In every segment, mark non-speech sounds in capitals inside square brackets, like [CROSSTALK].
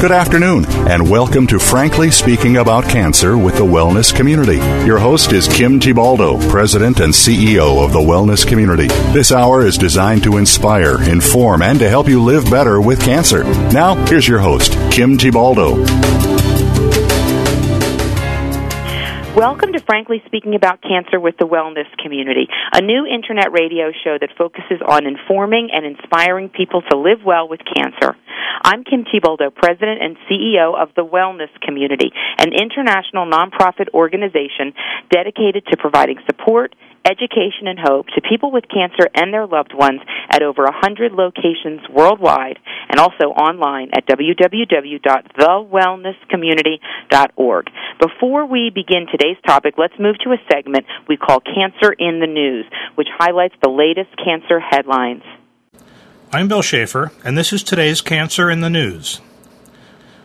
Good afternoon, and welcome to Frankly Speaking About Cancer with the Wellness Community. Your host is Kim Thiboldeaux, President and CEO of the Wellness Community. This hour is designed to inspire, inform, and to help you live better with cancer. Now, here's your host, Kim Thiboldeaux. Welcome to Frankly Speaking About Cancer with the Wellness Community, a new internet radio show that focuses on informing and inspiring people to live well with cancer. I'm Kim Thiboldeaux, President and CEO of the Wellness Community, an international nonprofit organization dedicated to providing support, education, and hope to people with cancer and their loved ones at over 100 locations worldwide and also online at www.thewellnesscommunity.org. Before we begin today's topic, let's move to a segment we call Cancer in the News, which highlights the latest cancer headlines. I'm Bill Schaefer, and this is today's Cancer in the News.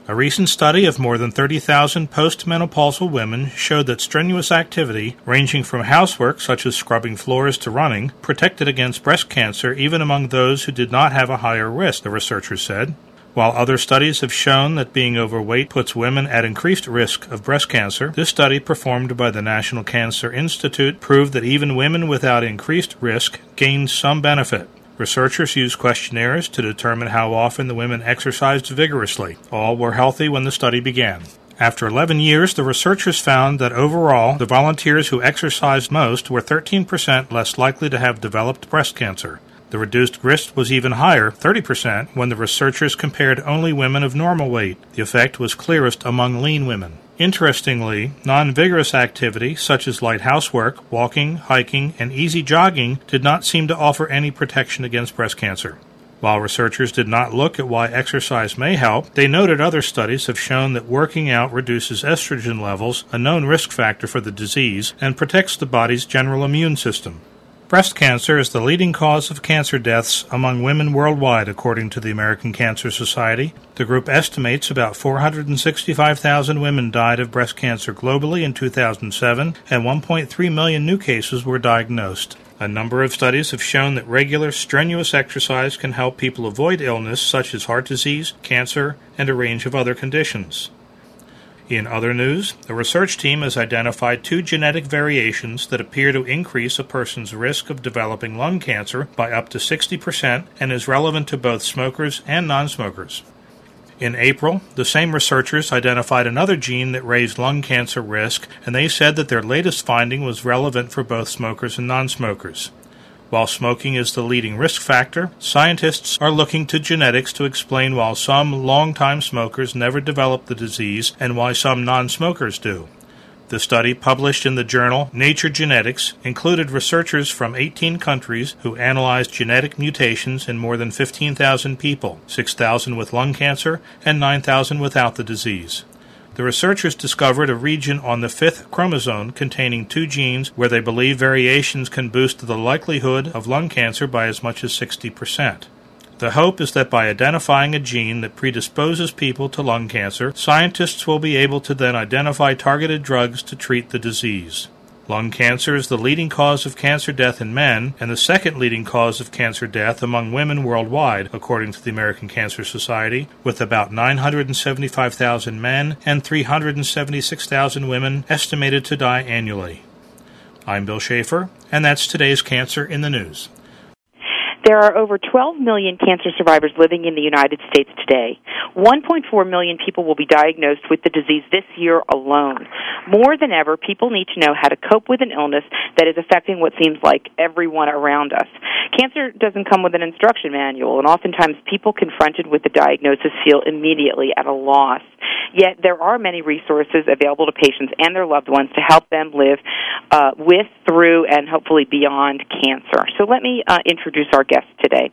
A recent study of more than 30,000 postmenopausal women showed that strenuous activity, ranging from housework such as scrubbing floors to running, protected against breast cancer even among those who did not have a higher risk, the researchers said. While other studies have shown that being overweight puts women at increased risk of breast cancer, this study performed by the National Cancer Institute proved that even women without increased risk gained some benefit. Researchers used questionnaires to determine how often the women exercised vigorously. All were healthy when the study began. After 11 years, the researchers found that overall, the volunteers who exercised most were 13% less likely to have developed breast cancer. The reduced risk was even higher, 30%, when the researchers compared only women of normal weight. The effect was clearest among lean women. Interestingly, non vigorous activity such as light housework, walking, hiking, and easy jogging did not seem to offer any protection against breast cancer. While researchers did not look at why exercise may help, they noted other studies have shown that working out reduces estrogen levels, a known risk factor for the disease, and protects the body's general immune system. Breast cancer is the leading cause of cancer deaths among women worldwide, according to the American Cancer Society. The group estimates about 465,000 women died of breast cancer globally in 2007, and 1.3 million new cases were diagnosed. A number of studies have shown that regular, strenuous exercise can help people avoid illness such as heart disease, cancer, and a range of other conditions. In other news, a research team has identified two genetic variations that appear to increase a person's risk of developing lung cancer by up to 60% and is relevant to both smokers and non smokers. In April, the same researchers identified another gene that raised lung cancer risk, and they said that their latest finding was relevant for both smokers and non smokers. While smoking is the leading risk factor, scientists are looking to genetics to explain why some long-time smokers never develop the disease and why some non smokers do. The study, published in the journal Nature Genetics, included researchers from 18 countries who analyzed genetic mutations in more than 15,000 people, 6,000 with lung cancer and 9,000 without the disease. The researchers discovered a region on the fifth chromosome containing two genes where they believe variations can boost the likelihood of lung cancer by as much as 60%. The hope is that by identifying a gene that predisposes people to lung cancer, scientists will be able to then identify targeted drugs to treat the disease. Lung cancer is the leading cause of cancer death in men and the second leading cause of cancer death among women worldwide, according to the American Cancer Society, with about 975,000 men and 376,000 women estimated to die annually. I'm Bill Schaefer, and that's today's Cancer in the News. There are over 12 million cancer survivors living in the United States today. 1.4 million people will be diagnosed with the disease this year alone. More than ever, people need to know how to cope with an illness that is affecting what seems like everyone around us. Cancer doesn't come with an instruction manual, and oftentimes people confronted with the diagnosis feel immediately at a loss. Yet there are many resources available to patients and their loved ones to help them live uh, with, through, and hopefully beyond cancer. So let me uh, introduce our guest today.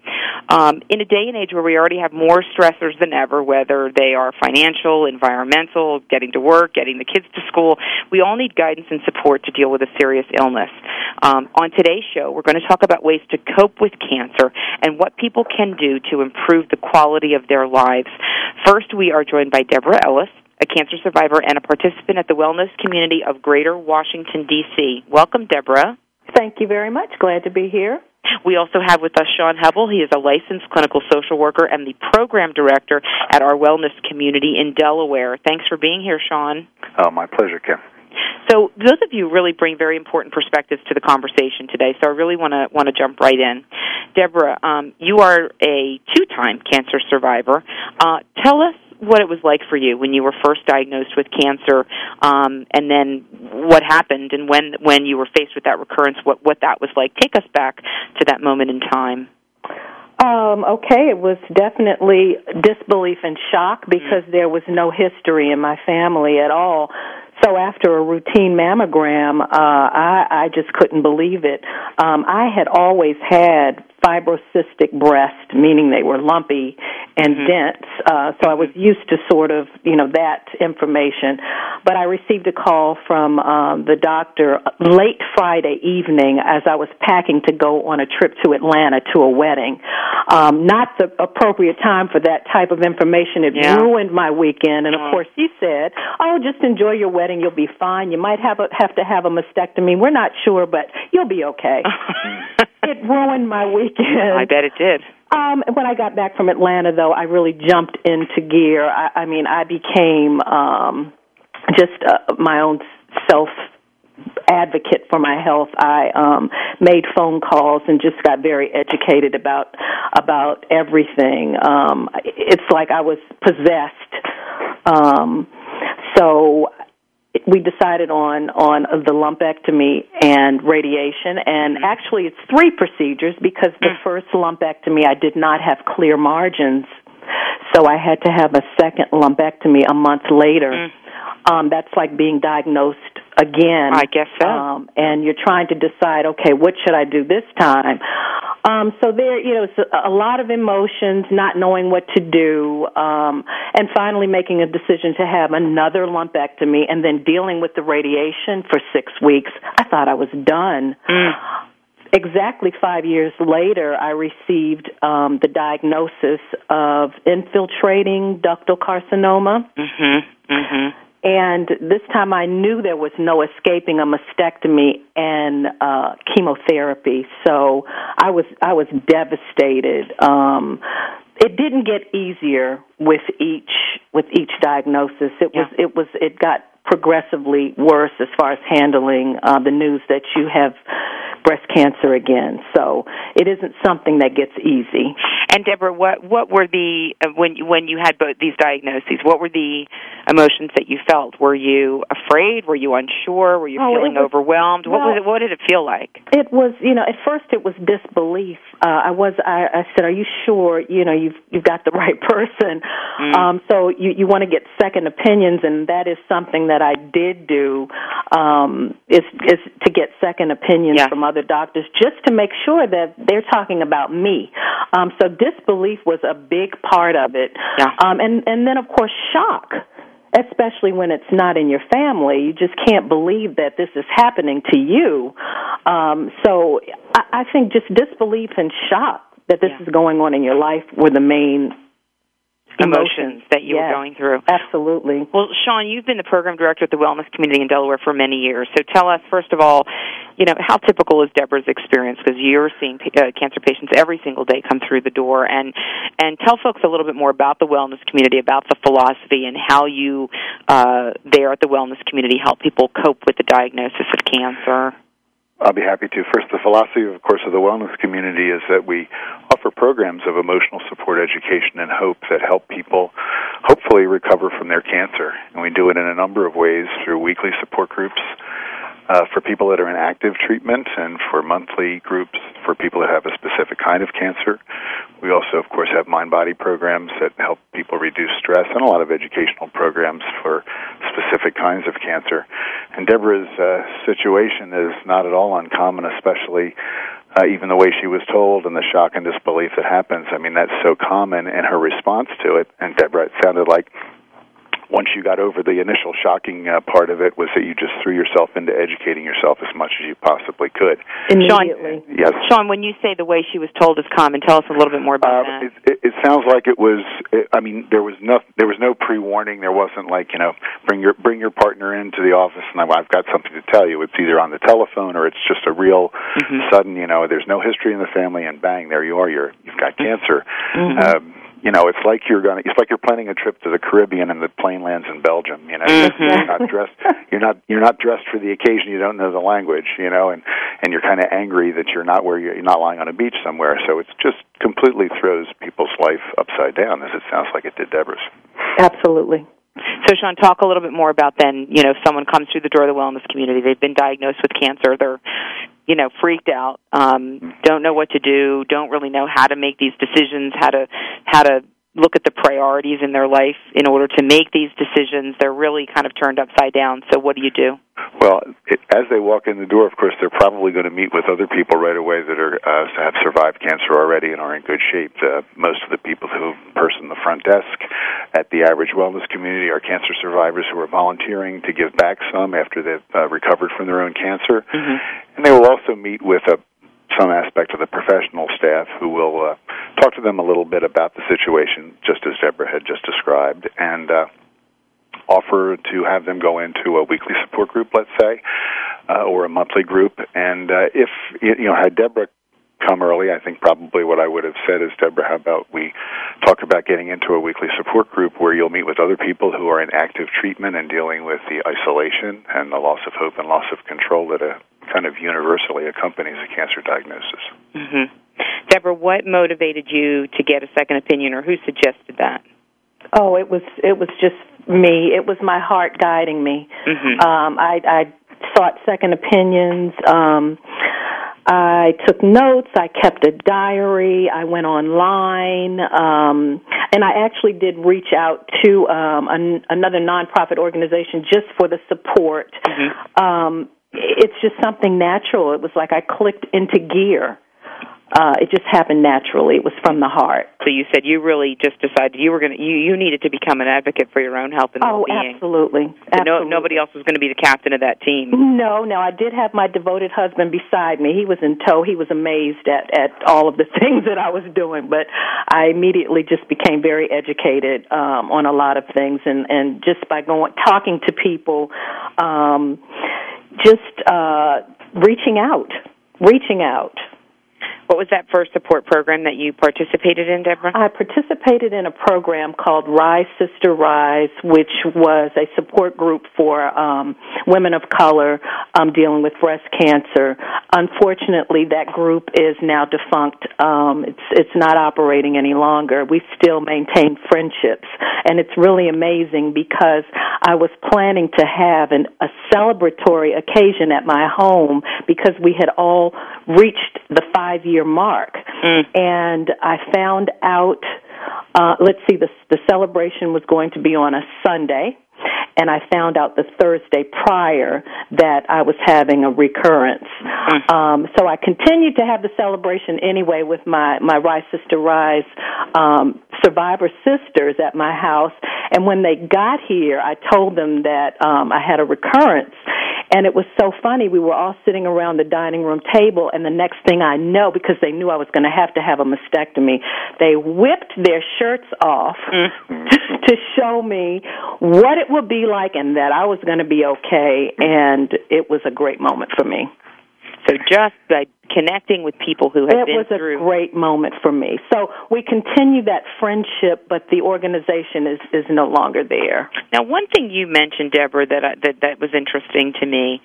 Um, in a day and age where we already have more stressors than ever, whether they are financial, environmental, getting to work, getting the kids to school, we all need guidance and support to deal with a serious illness. Um, on today's show, we're going to talk about ways to cope with cancer and what people can do to improve the quality of their lives. First, we are joined by Deborah Ellis a cancer survivor and a participant at the wellness community of Greater Washington, D.C. Welcome, Deborah. Thank you very much. Glad to be here. We also have with us Sean Hebel. He is a licensed clinical social worker and the program director at our wellness community in Delaware. Thanks for being here, Sean. Oh, my pleasure, Kim. So those of you really bring very important perspectives to the conversation today. So I really want to want to jump right in. Deborah, um, you are a two-time cancer survivor. Uh, tell us what it was like for you when you were first diagnosed with cancer, um, and then what happened, and when when you were faced with that recurrence, what what that was like. Take us back to that moment in time. Um, okay, it was definitely disbelief and shock because mm-hmm. there was no history in my family at all. So after a routine mammogram, uh, I, I just couldn't believe it. Um, I had always had fibrocystic breast, meaning they were lumpy and mm-hmm. dense. Uh, so I was used to sort of, you know, that information. But I received a call from um, the doctor late Friday evening as I was packing to go on a trip to Atlanta to a wedding. Um, not the appropriate time for that type of information. It yeah. ruined my weekend. And of mm. course, he said, "Oh, just enjoy your wedding. You'll be fine. You might have a, have to have a mastectomy. We're not sure, but you'll be okay." [LAUGHS] it ruined my weekend. I bet it did. Um, when I got back from Atlanta, though, I really jumped into gear. I, I mean, I became um, just uh, my own self advocate for my health. I um made phone calls and just got very educated about about everything. Um it's like I was possessed. Um so we decided on on the lumpectomy and radiation and mm-hmm. actually it's three procedures because the mm. first lumpectomy I did not have clear margins so I had to have a second lumpectomy a month later mm. um that's like being diagnosed again I guess so um and you're trying to decide okay what should I do this time um, so there, you know, it's a, lot of emotions, not knowing what to do, um, and finally making a decision to have another lumpectomy and then dealing with the radiation for six weeks. I thought I was done. Mm. Exactly five years later, I received um, the diagnosis of infiltrating ductal carcinoma. Mm-hmm. Mm-hmm and this time I knew there was no escaping a mastectomy and uh chemotherapy. So I was I was devastated. Um it didn't get easier with each with each diagnosis. It yeah. was it was it got progressively worse as far as handling uh, the news that you have breast cancer again. So it isn't something that gets easy. And Deborah, what what were the uh, when when you had both these diagnoses? What were the emotions that you felt? Were you afraid? Were you unsure? Were you oh, feeling was, overwhelmed? Well, what was it? What did it feel like? It was, you know, at first it was disbelief. Uh, I was, I, I said, "Are you sure? You know, you've you've got the [LAUGHS] right person." Mm. Um, so you you want to get second opinions, and that is something that I did do. Um, is is to get second opinions yeah. from other doctors just to make sure that they're talking about me. Um, so disbelief was a big part of it. Yeah. Um, and, and then, of course, shock especially when it's not in your family. You just can't believe that this is happening to you. Um, so I, I think just disbelief and shock that this yeah. is going on in your life were the main emotions that you yes, were going through. Absolutely. Well, Sean, you've been the program director at the Wellness Community in Delaware for many years. So tell us, first of all, you know, how typical is Deborah's experience? Because you're seeing uh, cancer patients every single day come through the door, and and tell folks a little bit more about the Wellness Community, about the philosophy, and how you uh, there at the Wellness Community help people cope with the diagnosis of cancer. I'll be happy to. First, the philosophy, of course, of the wellness community is that we offer programs of emotional support, education, and hope that help people hopefully recover from their cancer. And we do it in a number of ways through weekly support groups, uh, for people that are in active treatment and for monthly groups for people that have a specific kind of cancer. We also, of course, have mind body programs that help people reduce stress and a lot of educational programs for specific kinds of cancer. And Deborah's uh, situation is not at all uncommon, especially uh, even the way she was told and the shock and disbelief that happens. I mean, that's so common, and her response to it. And Deborah, it sounded like once you got over the initial shocking uh, part of it was that you just threw yourself into educating yourself as much as you possibly could. Immediately. Sean, yes. Sean, when you say the way she was told is common, tell us a little bit more about Uh, that. it, it, it sounds like it was. It, I mean, there was no there was no pre warning. There wasn't like you know bring your bring your partner into the office and I've got something to tell you. It's either on the telephone or it's just a real sudden. You know, there's no history in the family, and bang, there you are. You're you've got cancer. Um, you know, it's like you're going. to It's like you're planning a trip to the Caribbean and the plane lands in Belgium. You know, you're mm-hmm. not dressed. You're not. You're not dressed for the occasion. You don't know the language. You know, and and you're kind of angry that you're not where you're, you're not lying on a beach somewhere. So it's just completely throws people's life upside down, as it sounds like it did Deborah's. Absolutely. So, Sean, talk a little bit more about then. You know, if someone comes through the door of the wellness community, they've been diagnosed with cancer, they're, you know, freaked out, um, don't know what to do, don't really know how to make these decisions, how to how to look at the priorities in their life in order to make these decisions. They're really kind of turned upside down. So, what do you do? Well, it, as they walk in the door, of course, they're probably going to meet with other people right away that are uh, have survived cancer already and are in good shape. Uh, most of the people who person the front desk at the average wellness community are cancer survivors who are volunteering to give back some after they've uh, recovered from their own cancer, and they will also meet with a some aspect of the professional staff who will uh, talk to them a little bit about the situation, just as Deborah had just described, and uh, offer to have them go into a weekly support group, let's say, uh, or a monthly group. And uh, if you know, had Deborah come early, I think probably what I would have said is, Deborah, how about we talk about getting into a weekly support group where you'll meet with other people who are in active treatment and dealing with the isolation and the loss of hope and loss of control that a kind of universally accompanies a cancer diagnosis. Mm-hmm. Deborah, what motivated you to get a second opinion, or who suggested that? Oh, it was it was just me. It was my heart guiding me. Mhm. Um, I, I sought second opinions. Um, I took notes. I kept a diary. I went online, um, and I actually did reach out to um, an, another nonprofit organization just for the support. Um, it's just something natural. It was like I clicked into gear. Uh, it just happened naturally. It was from the heart. So you said you really just decided you were going to you you needed to become an advocate for your own health and Oh, well-being. absolutely. So no, absolutely. nobody else was going to be the captain of that team. No, no, I did have my devoted husband beside me. He was in tow. He was amazed at at all of the [LAUGHS] things that I was doing, but I immediately just became very educated um on a lot of things and and just by going talking to people um just uh reaching out, reaching out. What was that first support program that you participated in, Deborah? I participated in a program called Rise Sister Rise, which was a support group for um, women of color um, dealing with breast cancer. Unfortunately, that group is now defunct. Um, it's it's not operating any longer. We still maintain friendships, and it's really amazing because I was planning to have an, a celebratory occasion at my home because we had all reached the five year mark, and I found out. Uh, let's see, the the celebration was going to be on a Sunday, and I found out the Thursday prior that I was having a recurrence. Um, so I continued to have the celebration anyway with my my Rise Sister Rise um, survivor sisters at my house. And when they got here, I told them that um, I had a recurrence. And it was so funny. We were all sitting around the dining room table, and the next thing I know, because they knew I was going to have to have a mastectomy, they whipped their shirts off [LAUGHS] to show me what it would be like and that I was going to be okay. And it was a great moment for me. So just by connecting with people who have It been was a great moment for me. So we continue that friendship, but the organization is is no longer there. Now, one thing you mentioned, Deborah, that I, that that was interesting to me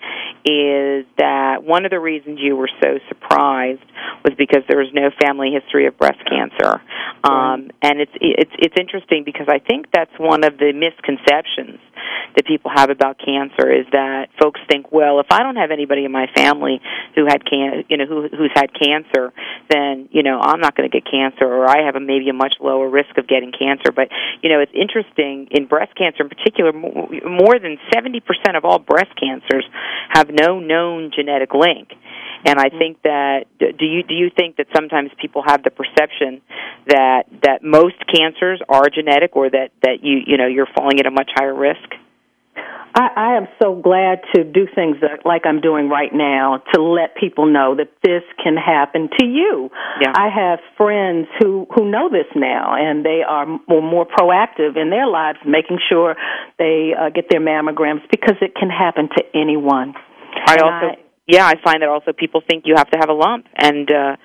is that one of the reasons you were so surprised was because there was no family history of breast cancer, um, and it's it's it's interesting because I think that's one of the misconceptions that people have about cancer is that folks think, well, if I don't have anybody in my family who had can, you know, who who's had cancer, then you know I'm not going to get cancer, or I have a maybe a much lower risk of getting cancer. But you know, it's interesting in breast cancer in particular, mo- more than 70% of all breast cancers have no known genetic link. And I mm-hmm. think that do you do you think that sometimes people have the perception that that most cancers are genetic, or that that you you know you're falling at a much higher risk? I, I am so glad to do things that, like I'm doing right now to let people know that this can happen to you. Yeah. I have friends who who know this now, and they are more, more proactive in their lives, making sure they uh, get their mammograms because it can happen to anyone. I And also I- yeah, I find that also people think you have to have a lump and uh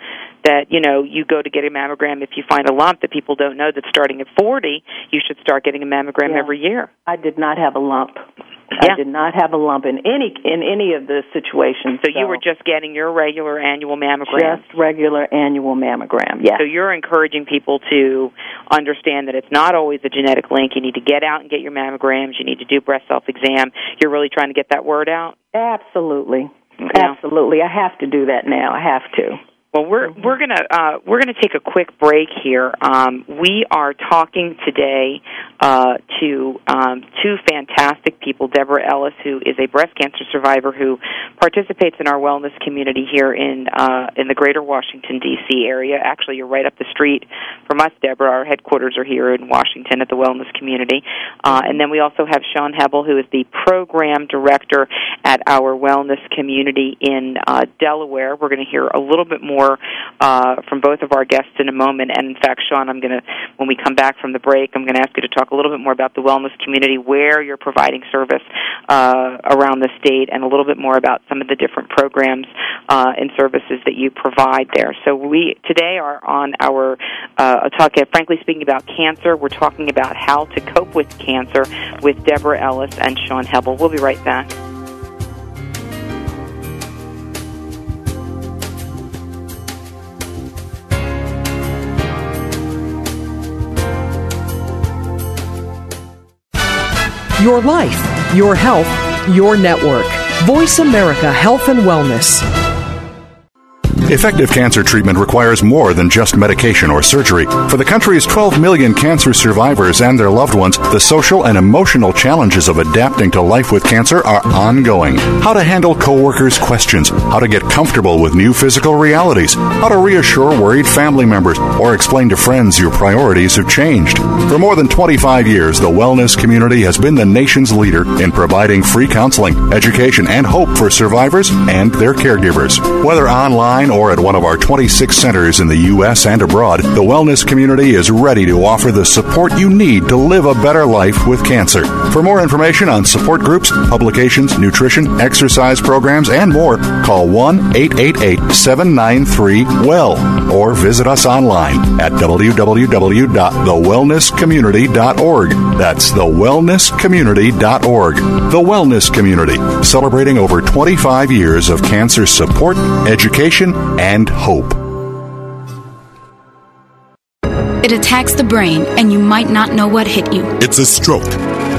that you know you go to get a mammogram if you find a lump that people don't know that starting at 40 you should start getting a mammogram Yeah. every year. I did not have a lump. Yeah. I did not have a lump in any in any of the situations. So you were just getting your regular annual mammogram. just regular annual mammogram. Yes. So you're encouraging people to understand that it's not always a genetic link. You need to get out and get your mammograms. You need to do breast self exam. You're really trying to get that word out. Absolutely. Yeah. Absolutely. I have to do that now. I have to. Well, we're Mm-hmm. we're gonna uh, we're gonna take a quick break here. Um, we are talking today uh, to um, two fantastic people. Deborah Ellis, who is a breast cancer survivor who participates in our wellness community here in uh, in the Greater Washington D.C. area. Actually, you're right up the street from us, Deborah. Our headquarters are here in Washington at the wellness community. Uh, and then we also have Sean Hebel, who is the program director at our wellness community in uh, Delaware. We're going to hear a little bit more uh, from both of our guests in a moment. And in fact, Sean, I'm going to, when we come back from the break, I'm going to ask you to talk a little bit more about the wellness community, where you're providing service uh, around the state, and a little bit more about some of the different programs uh, and services that you provide there. So we today are on our uh, talk, frankly speaking, about cancer. We're talking about how to cope with cancer with Deborah Ellis and Sean Hebel. We'll be right back. Your life, your health, your network. Voice America Health and Wellness. Effective cancer treatment requires more than just medication or surgery. For the country's 12 million cancer survivors and their loved ones, the social and emotional challenges of adapting to life with cancer are ongoing. How to handle coworkers' questions, how to get comfortable with new physical realities, how to reassure worried family members, or explain to friends your priorities have changed. For more than 25 years, the wellness community has been the nation's leader in providing free counseling, education, and hope for survivors and their caregivers. Whether online or at one of our 26 centers in the U.S. and abroad, the wellness community is ready to offer the support you need to live a better life with cancer. For more information on support groups, publications, nutrition, exercise programs, and more, call 1 888 793 WELL or visit us online at www.thewellnesscommunity.org. That's thewellnesscommunity.org. The Wellness Community, celebrating over 25 years of cancer support, education, and hope. It attacks the brain, and you might not know what hit you. It's a stroke,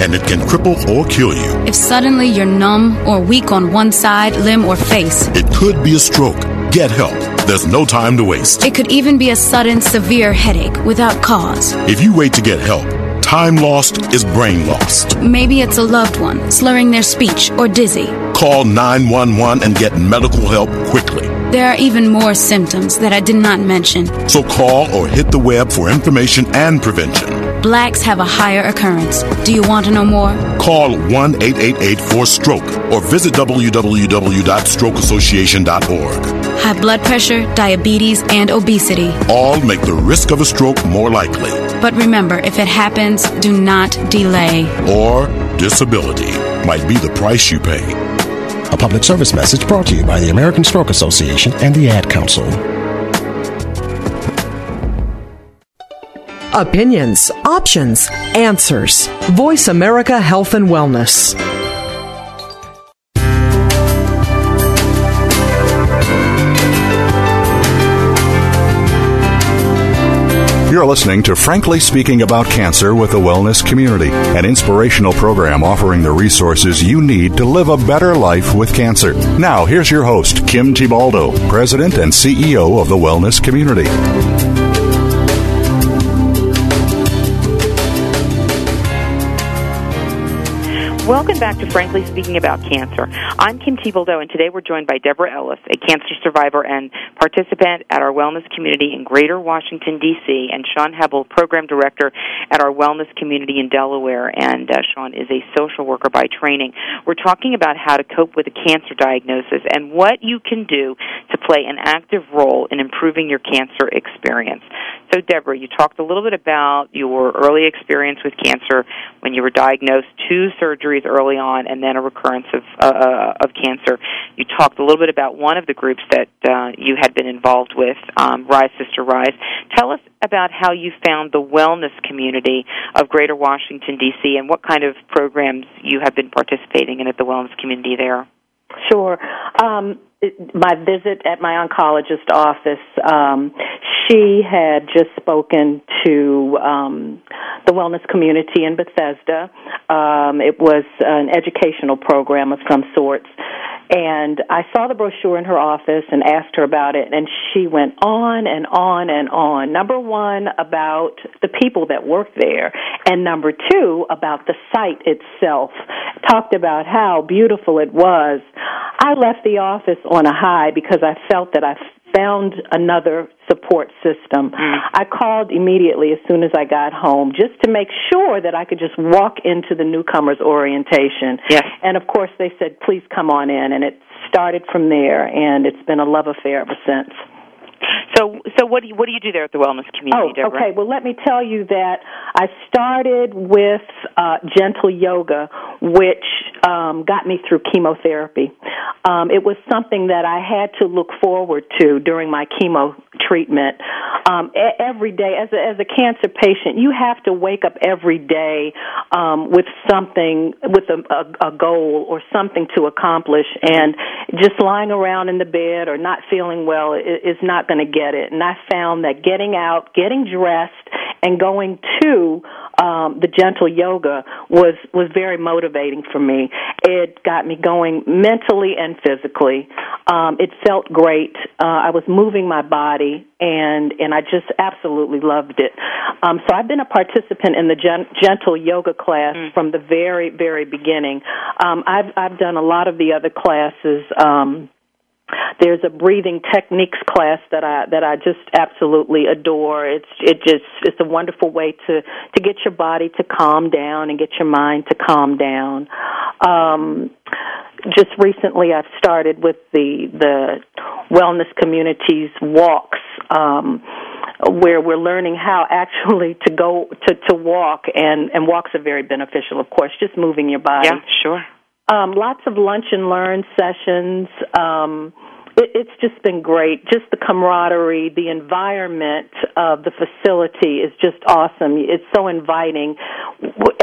and it can cripple or kill you. If suddenly you're numb or weak on one side, limb, or face, It could be a stroke. Get help. There's no time to waste. it could even be a sudden severe headache without cause. If you wait to get help, time lost is brain lost. Maybe it's a loved one slurring their speech or dizzy. Call 911 and get medical help quickly. There are even more symptoms that I did not mention. So call or hit the web for information and prevention. Blacks have a higher occurrence. Do you want to know more? Call 1 888 4 stroke or visit www.strokeassociation.org. High blood pressure, diabetes, and obesity. All make the risk of a stroke more likely But remember, if it happens, do not delay. or disability might be the price you pay. A public service message brought to you by the American Stroke Association and the Ad Council. Opinions, options, answers. Voice America Health and Wellness. You're listening to Frankly Speaking About Cancer with the Wellness Community, an inspirational program offering the resources you need to live a better life with cancer. Now, here's your host, Kim Thiboldeaux, President and CEO of the Wellness Community. Welcome back to Frankly Speaking About Cancer. I'm Kim Thiboldeaux, and today we're joined by Deborah Ellis, a cancer survivor and participant at our wellness community in Greater Washington, D.C., and Sean Hebel, program director at our wellness community in Delaware. And uh, Sean is a social worker by training. We're talking about how to cope with a cancer diagnosis and what you can do to play an active role in improving your cancer experience. So, Deborah, you talked a little bit about your early experience with cancer when you were diagnosed, two surgeries early on, and then a recurrence of uh, of cancer. You talked a little bit about one of the groups that uh, you had been involved with, um, Rise Sister Rise. Tell us about how you found the wellness community of Greater Washington D.C. and what kind of programs you have been participating in at the wellness community there. Sure. Um, my visit at my oncologist office, um, she had just spoken to um, the wellness community in Bethesda. Um, it was an educational program of some sorts, and I saw the brochure in her office and asked her about it, and she went on and on and on. Number one, about the people that work there, and number two, about the site itself. Talked about how beautiful it was. I left the office on a high because I felt that I found another support system. Mm. I called immediately as soon as I got home just to make sure that I could just walk into the newcomers orientation. Yes. And of course they said, please come on in. And it started from there and it's been a love affair ever since. So, so what do you what do you do there at the wellness community, oh, Deborah? okay. Well, let me tell you that I started with uh, gentle yoga, which um, got me through chemotherapy. Um, it was something that I had to look forward to during my chemo treatment. Um, every day, as a, as a cancer patient, you have to wake up every day um, with something, with a, a, a goal or something to accomplish, and just lying around in the bed or not feeling well is not going to get it. And I found that getting out, getting dressed, and going to um, the gentle yoga was was very motivating for me. It got me going mentally and physically. Um, it felt great. Uh, I was moving my body, and and I just absolutely loved it. Um, so I've been a participant in the gen- gentle yoga class mm. from the very very beginning. Um, I've I've done a lot of the other classes. Um, there's a breathing techniques class that I that I just absolutely adore. It's it just it's a wonderful way to to get your body to calm down and get your mind to calm down. Um, just recently, I've started with the the wellness communities walks. Um, where we're learning how actually to go to to walk and and walks are very beneficial of course just moving your body yeah sure um, lots of lunch and learn sessions. Um, it, it's just been great. Just the camaraderie, the environment of the facility is just awesome. It's so inviting.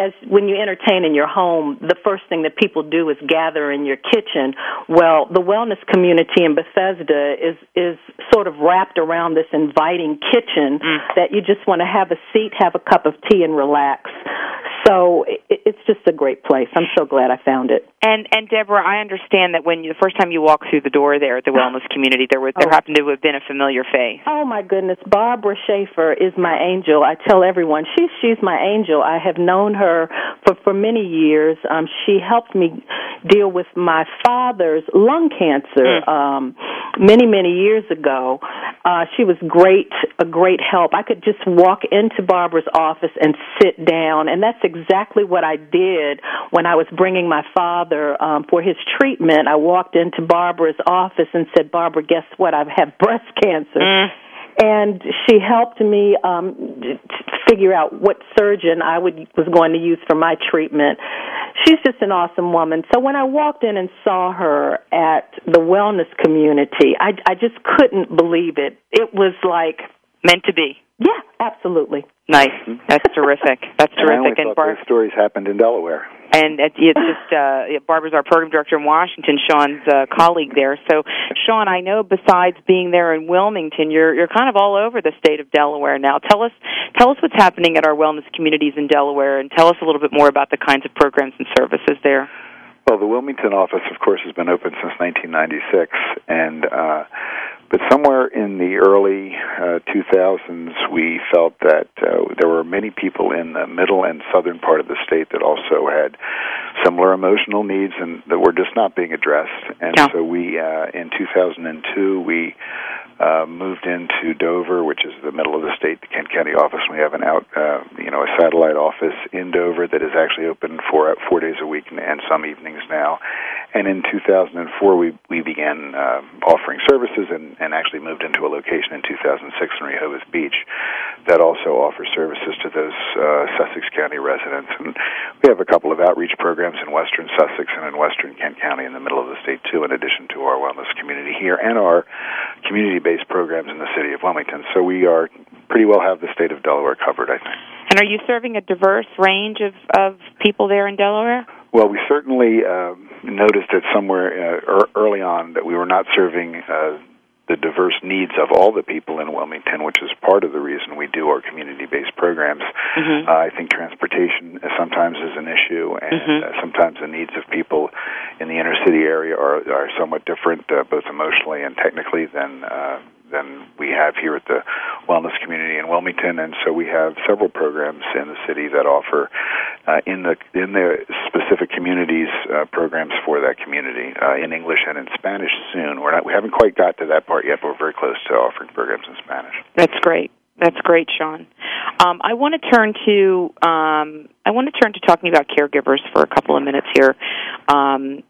As when you entertain in your home, the first thing that people do is gather in your kitchen. Well, the wellness community in Bethesda is is sort of wrapped around this inviting kitchen mm. that you just want to have a seat, have a cup of tea, and relax. So it, it's just a great place. I'm so glad I found it. And and Deborah, I understand that when you, the first time you walked through the door there at the wellness [SIGHS] community, there was there oh. happened to have been a familiar face. Oh my goodness, Barbara Schaefer is my angel. I tell everyone she's she's my angel. I have known her for for many years. Um, she helped me deal with my father's lung cancer mm. um, many many years ago. Uh, she was great, a great help. I could just walk into Barbara's office and sit down, and that's exactly what I did when I was bringing my father um, for his treatment. I walked into Barbara's office and said, "Barbara, guess what? I have breast cancer." Mm. And she helped me um, figure out what surgeon I would was going to use for my treatment. She's just an awesome woman. So when I walked in and saw her at the wellness community, I, I just couldn't believe it. It was like meant to be. Yeah, absolutely. Nice. That's terrific. That's terrific. And, and Bar- those stories happened in Delaware. And it's just uh, Barbara's our program director in Washington. Sean's uh, colleague there. So, Sean, I know besides being there in Wilmington, you're you're kind of all over the state of Delaware now. Tell us tell us what's happening at our wellness communities in Delaware, and tell us a little bit more about the kinds of programs and services there. Well, the Wilmington office, of course, has been open since 1996, and uh, But somewhere in the early uh, 2000s, we felt that uh, there were many people in the middle and southern part of the state that also had similar emotional needs and that were just not being addressed. And Yeah. so we, uh, in 2002, we uh, moved into Dover, which is the middle of the state, the Kent County office. We have an out, uh, you know, a satellite office in Dover that is actually open for four days a week and, and some evenings now. And in 2004, we we began uh, offering services and, and actually moved into a location in 2006 in Rehoboth Beach that also offers services to those uh, Sussex County residents. And we have a couple of outreach programs in western Sussex and in western Kent County in the middle of the state too, in addition to our wellness community here and our community-based programs in the city of Wilmington. So we are pretty well have the state of Delaware covered, I think. And are you serving a diverse range of, of people there in Delaware? Well, we certainly uh, noticed that somewhere uh, ear- early on that we were not serving uh, the diverse needs of all the people in Wilmington, which is part of the reason we do our community-based programs. Mm-hmm. Uh, I think transportation sometimes is an issue, and Mhm. uh, sometimes the needs of people in the inner city area are are somewhat different, uh, both emotionally and technically, than uh, than we have here at the wellness community in Wilmington. And so we have several programs in the city that offer uh, in the in the specific communities uh, programs for that community uh, in English and in Spanish. Soon, we're not we haven't quite got to that part yet, but we're very close to offering programs in Spanish. That's great. That's great, Sean. Um, I want to turn to um, I want to turn to talking about caregivers for a couple of minutes here. Um,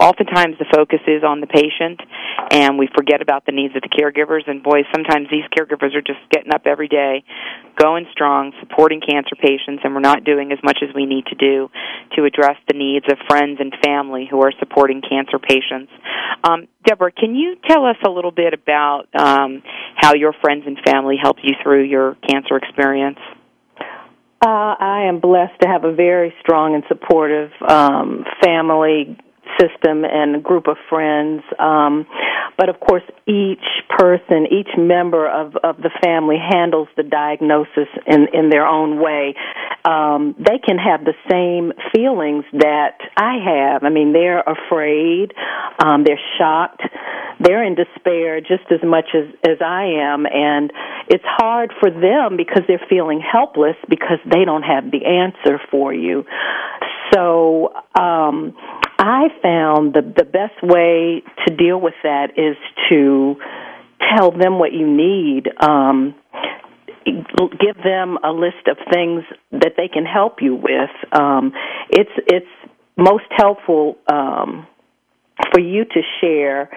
oftentimes the focus is on the patient and we forget about the needs of the caregivers. And boy sometimes these caregivers are just getting up every day going strong supporting cancer patients and we're not doing as much as we need to do to address the needs of friends and family who are supporting cancer patients. Um, deborah can you tell us a little bit about um, how your friends and family helped you through your cancer experience? Uh, I am blessed to have a very strong and supportive um, family system and a group of friends. Um, but of course, each person, each member of, of the family handles the diagnosis in, in their own way. Um, they can have the same feelings that I have. I mean, they're afraid, um, they're shocked, they're in despair just as much as, as I am. And it's hard for them because they're feeling helpless because they don't have the answer for you. So, um, I found the the best way to deal with that is to tell them what you need. Um, give them a list of things that they can help you with. Um, it's it's most helpful um, for you to share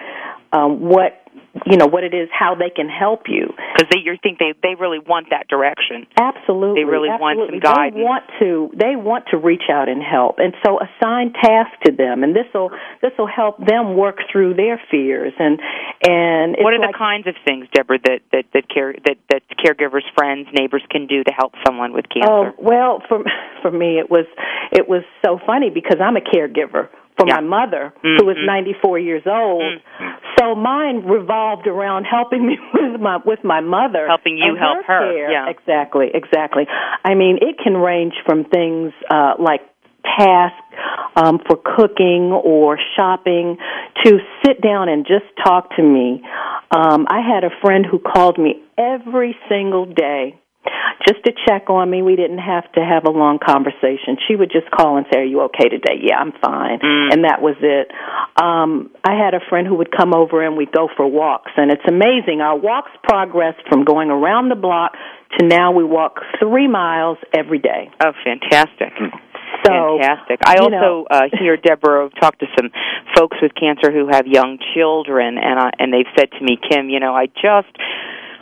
um, what you know what it is, how they can help you. because they you think they they really want that direction Absolutely, They really want some guidance. They want to. They want to reach out and help, and so assign tasks to them, and this will this will help them work through their fears. And and it's what are like, the kinds of things deborah that that that care that that caregivers friends neighbors can do to help someone with cancer? Oh well, for [LAUGHS] for me it was it was so funny because I'm a caregiver for Yeah. my mother who is Mhm. 94 years old. Mm. So mine revolved around helping me [LAUGHS] with my with my mother, Helping you help her, care. yeah. exactly, exactly. I mean, it can range from things uh, like tasks um, for cooking or shopping to sit down and just talk to me. Um, I had a friend who called me every single day just to check on me. We didn't have to have a long conversation. She would just call and say, "Are you okay today?" "Yeah, I'm fine." Mm. And that was it. Um I had a friend who would come over and we'd go for walks, and it's amazing. Our walks progressed from going around the block to now we walk 3 miles every day. oh fantastic So Fantastic. I also know- uh, hear [LAUGHS] Deborah talk to some folks with cancer who have young children, and I, and they've said to me, Kim, you know, I just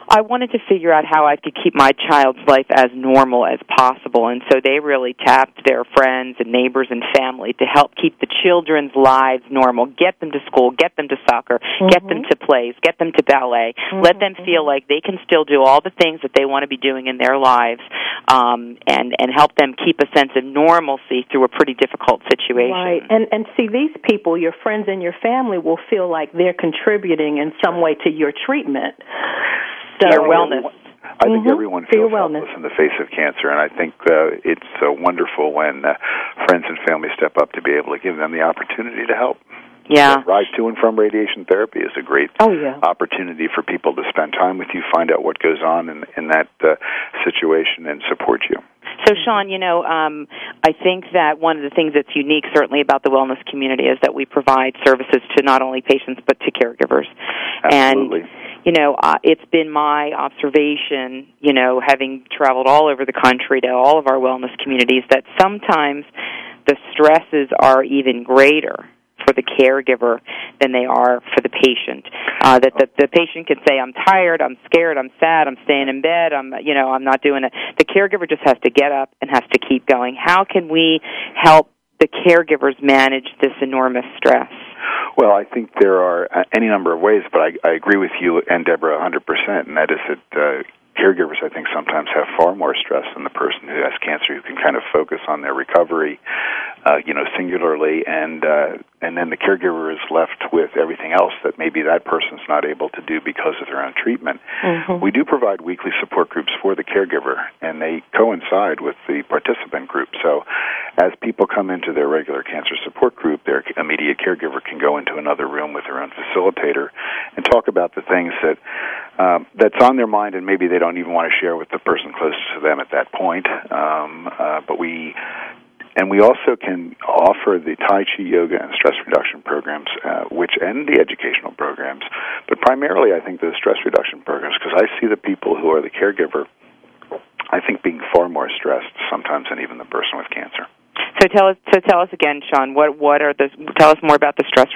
I wanted to figure out how I could keep my child's life as normal as possible, and so they really tapped their friends and neighbors and family to help keep the children's lives normal. Get them to school, get them to soccer, get them to plays, get them to ballet. Let them feel like they can still do all the things that they want to be doing in their lives, um, and and help them keep a sense of normalcy through a pretty difficult situation. Right. And and see these people, your friends and your family will feel like they're contributing in some way to your treatment. So Your wellness. I think Mhm. everyone feels helpless in the face of cancer, and I think uh, it's uh, wonderful when uh, friends and family step up to be able to give them the opportunity to help. Yeah. The ride to and from radiation therapy is a great oh, yeah. opportunity for people to spend time with you, find out what goes on in, in that uh, situation, and support you. So, Sean, you know, um, I think that one of the things that's unique, certainly about the wellness community, is that we provide services to not only patients but to caregivers. Absolutely. And you know, uh, it's been my observation, you know, having traveled all over the country to all of our wellness communities, that sometimes the stresses are even greater for the caregiver than they are for the patient. Uh, that the, the patient can say, "I'm tired, I'm scared, I'm sad, I'm staying in bed, I'm you know I'm not doing it." The caregiver just has to get up and has to keep going. How can we help the caregivers manage this enormous stress? Well, I think there are uh, any number of ways, but I, I agree with you and Deborah 100%, and that is that uh, caregivers, I think, sometimes have far more stress than the person who has cancer, who can kind of focus on their recovery, uh, you know, singularly, and uh, and then the caregiver is left with everything else that maybe that person's not able to do because of their own treatment. Mm-hmm. We do provide weekly support groups for the caregiver, and they coincide with the participant group. So, as people come into their regular cancer support group, their immediate caregiver can go into another room with their own facilitator and talk about the things that um, that's on their mind, and maybe they don't even want to share with the person closest to them at that point. Um, uh, but we and we also can offer the Tai Chi yoga and stress reduction programs, uh, which end the educational programs, but primarily I think the stress reduction programs because I see the people who are the caregiver, I think being far more stressed sometimes than even the person with cancer. So tell us, so tell us again, Sean. What what are the? Tell us more about the stress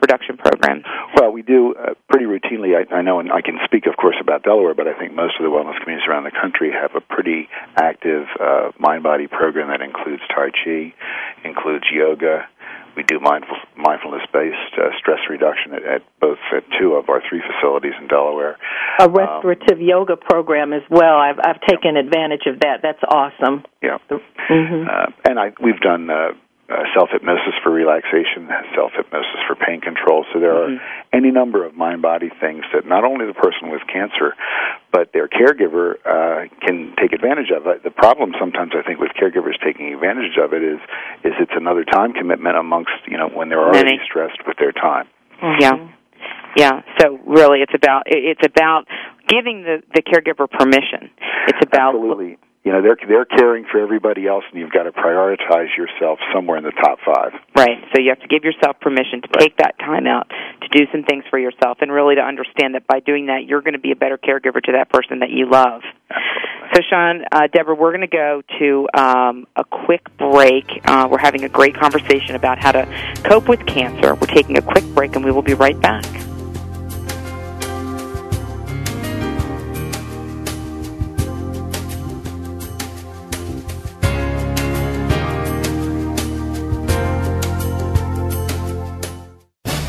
reduction program. Well, we do uh, pretty routinely. I, I know, and I can speak, of course, about Delaware, but I think most of the wellness communities around the country have a pretty active uh, mind-body program that includes Tai Chi, includes yoga, we do mindful, mindfulness-based uh, stress reduction at, at, both at two of our three facilities in Delaware. A restorative um, yoga program as well. I've I've taken advantage of that. That's awesome. Yeah, mm-hmm. uh, and I we've done. Uh, self hypnosis for relaxation, self hypnosis for pain control. So there mm-hmm. are any number of mind body things that not only the person with cancer, but their caregiver uh, can take advantage of. The problem sometimes I think with caregivers taking advantage of it is is it's another time commitment amongst you know when they're already Many. stressed with their time. Mm-hmm. Yeah. Yeah, so really, it's about it's about giving the the caregiver permission. It's about Absolutely you know they're they're caring for everybody else and you've got to prioritize yourself somewhere in the top 5 right. So you have to give yourself permission to right. take that time out to do some things for yourself and really to understand that by doing that you're going to be a better caregiver to that person that you love. Absolutely. so sean uh, deborah we're going to go to um, a quick break. Uh, we're having a great conversation about how to cope with cancer. We're taking a quick break and we will be right back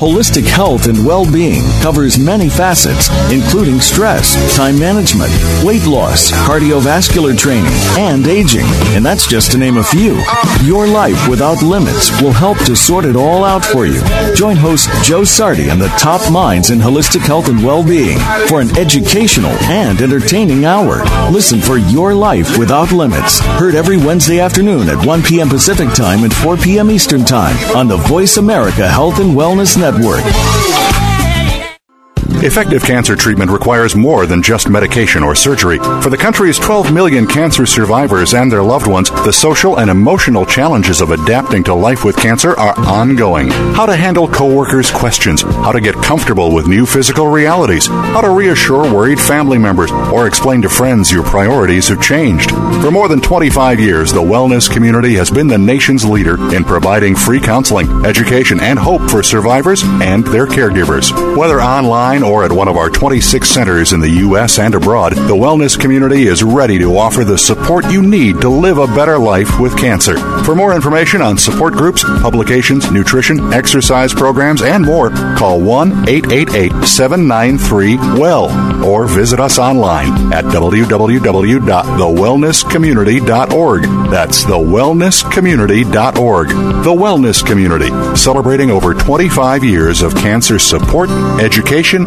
Holistic health and well-being covers many facets, including stress, time management, weight loss, cardiovascular training, and aging. And that's just to name a few. Your life without limits will help to sort it all out for you. Join host Joe Sardi and the top minds in holistic health and well-being for an educational and entertaining hour. Listen for Your Life Without Limits. Heard every Wednesday afternoon at 1 p.m. Pacific Time and 4 p.m. Eastern Time on the Voice America Health and Wellness Network. Network. Effective cancer treatment requires more than just medication or surgery. For the country's 12 million cancer survivors and their loved ones, the social and emotional challenges of adapting to life with cancer are ongoing. How to handle coworkers' questions, how to get comfortable with new physical realities, how to reassure worried family members, or explain to friends your priorities have changed. For more than 25 years, the wellness community has been the nation's leader in providing free counseling, education, and hope for survivors and their caregivers. Whether online or at one of our 26 centers in the U.S. and abroad, the wellness community is ready to offer the support you need to live a better life with cancer. For more information on support groups, publications, nutrition, exercise programs, and more, call 1 888 793 WELL or visit us online at www.thewellnesscommunity.org. That's thewellnesscommunity.org. The Wellness Community, celebrating over 25 years of cancer support, education,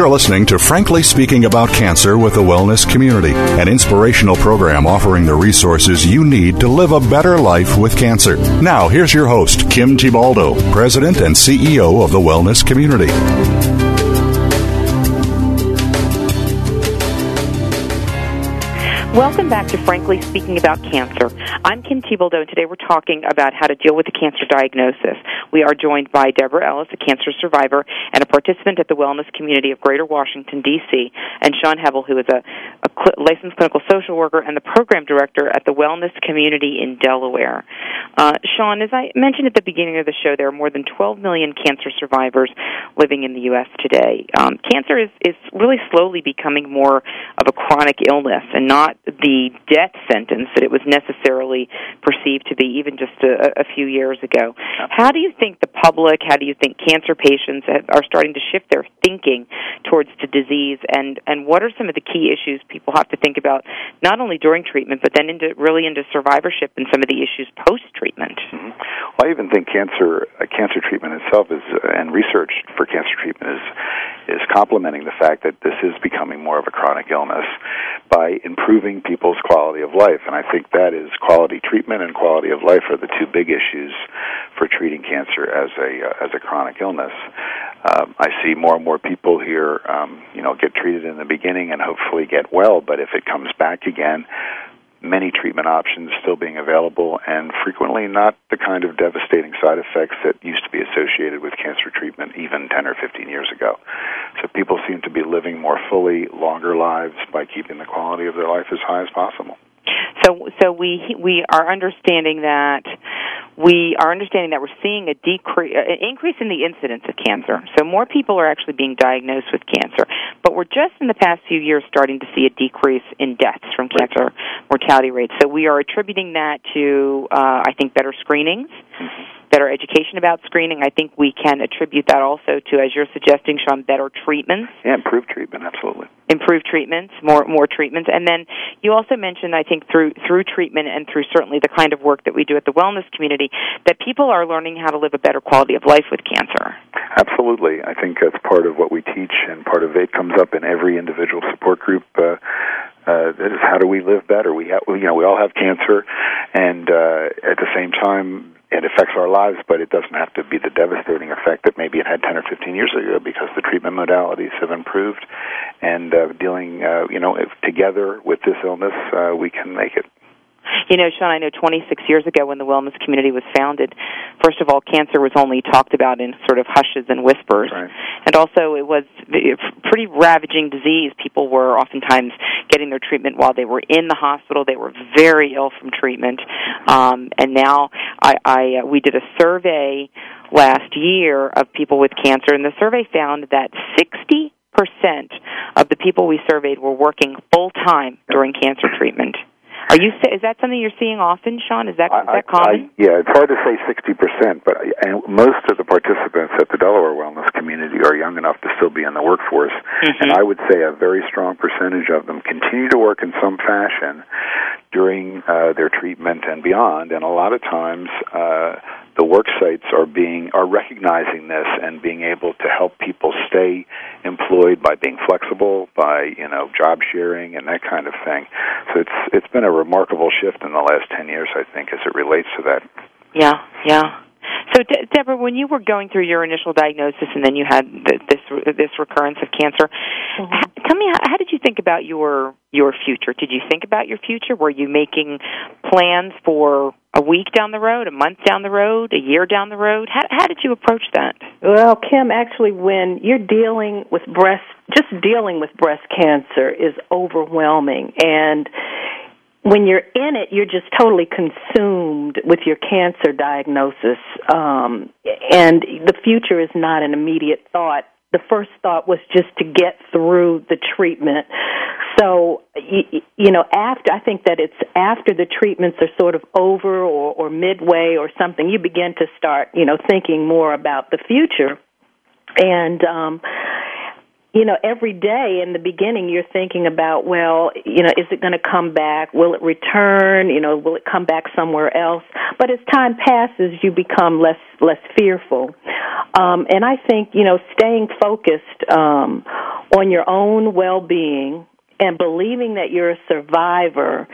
You're listening to Frankly Speaking About Cancer with the Wellness Community, an inspirational program offering the resources you need to live a better life with cancer. Now, here's your host, Kim Thiboldeaux, President and CEO of the Wellness Community. Welcome back to Frankly Speaking About Cancer. I'm Kim Thiboldeaux, and today we're talking about how to deal with a cancer diagnosis. We are joined by Deborah Ellis, a cancer survivor and a participant at the Wellness Community of Greater Washington, D.C., and Sean Hevel, who is a, a cl- licensed clinical social worker and the program director at the Wellness Community in Delaware. Uh, Sean, as I mentioned at the beginning of the show, there are more than 12 million cancer survivors living in the U.S. today. Um, cancer is, is really slowly becoming more of a chronic illness and not the death sentence that it was necessarily perceived to be even just a, a few years ago. How do you think the public, how do you think cancer patients are starting to shift their thinking towards the disease, and and what are some of the key issues people have to think about not only during treatment but then into really into survivorship and some of the issues post treatment? Mm-hmm. Well, I even think cancer uh, cancer treatment itself is uh, and research for cancer treatment is is complementing the fact that this is becoming more of a chronic illness by improving people's quality of life. And I think that is quality treatment and quality of life are the two big issues for treating cancer as a uh, as a chronic illness. Um, I see more and more people here, um, you know, get treated in the beginning and hopefully get well. But if it comes back again, many treatment options still being available and frequently not the kind of devastating side effects that used to be associated with cancer treatment even 10 or 15 years ago. So people seem to be living more fully, longer lives by keeping the quality of their life as high as possible. So, so we we are understanding that we are understanding that we're seeing a decrease, an increase in the incidence of cancer. So more people are actually being diagnosed with cancer, but we're just in the past few years starting to see a decrease in deaths from cancer mortality rates. So we are attributing that to, uh, I think, better screenings. Mm-hmm better education about screening. I think we can attribute that also to, as you're suggesting, Sean, better treatments. Yeah, improved treatment, absolutely. Improved treatments, more more treatments, and then you also mentioned, I think, through through treatment and through certainly the kind of work that we do at the wellness community, that people are learning how to live a better quality of life with cancer. Absolutely, I think that's part of what we teach, and part of it comes up in every individual support group. Uh, uh, that is how do we live better? We have, you know, we all have cancer, and uh, at the same time, it affects our lives, but it doesn't have to be the devastating effect that maybe it had 10 or 15 years ago because the treatment modalities have improved, and uh, dealing, uh, you know, if together with this illness, uh, we can make it. You know, Sean, I know 26 years ago when the wellness community was founded, first of all, cancer was only talked about in sort of hushes and whispers. Right. And also, it was a pretty ravaging disease. People were oftentimes getting their treatment while they were in the hospital. They were very ill from treatment. Um, and now, I, I uh, we did a survey last year of people with cancer, and the survey found that 60 percent of the people we surveyed were working full time during cancer treatment. Are you? Is that something you're seeing often, Sean? Is that, is that common? I, yeah, it's hard to say 60%, but I, and most of the participants at the Delaware Wellness Community are young enough to still be in the workforce, mm-hmm. and I would say a very strong percentage of them continue to work in some fashion during uh, their treatment and beyond, and a lot of times. Uh, the work sites are being are recognizing this and being able to help people stay employed by being flexible, by you know job sharing and that kind of thing. So it's it's been a remarkable shift in the last ten years, I think, as it relates to that. Yeah, yeah. So, De- Deborah, when you were going through your initial diagnosis and then you had th- this this recurrence of cancer, mm-hmm. h- tell me how, how did you think about your your future? Did you think about your future? Were you making plans for a week down the road, a month down the road, a year down the road? How, how did you approach that? Well, Kim, actually, when you're dealing with breast, just dealing with breast cancer is overwhelming, and when you're in it, you're just totally consumed with your cancer diagnosis, um, and the future is not an immediate thought. The first thought was just to get through the treatment. So, you, you know, after I think that it's after the treatments are sort of over or, or midway or something, you begin to start, you know, thinking more about the future. And um, you know, every day in the beginning you're thinking about, well, you know, is it going to come back? Will it return? You know, will it come back somewhere else? But as time passes, you become less less fearful. Um, and I think, you know, staying focused um, on your own well-being and believing that you're a survivor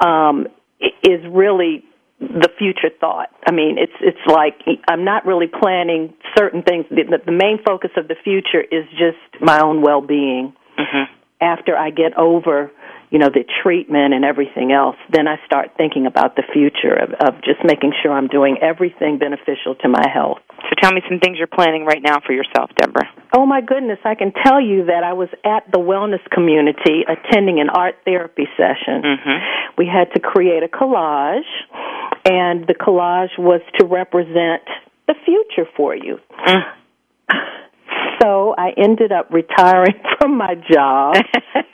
um, is really the future thought. I mean, it's it's like I'm not really planning certain things. The, the main focus of the future is just my own well-being. Mm-hmm. After I get over you know, the treatment and everything else, then I start thinking about the future of, of just making sure I'm doing everything beneficial to my health. So tell me some things you're planning right now for yourself, Deborah. Oh my goodness, I can tell you that I was at the wellness community attending an art therapy session. Mm-hmm. We had to create a collage, and the collage was to represent the future for you. Mm. So I ended up retiring [LAUGHS] from my job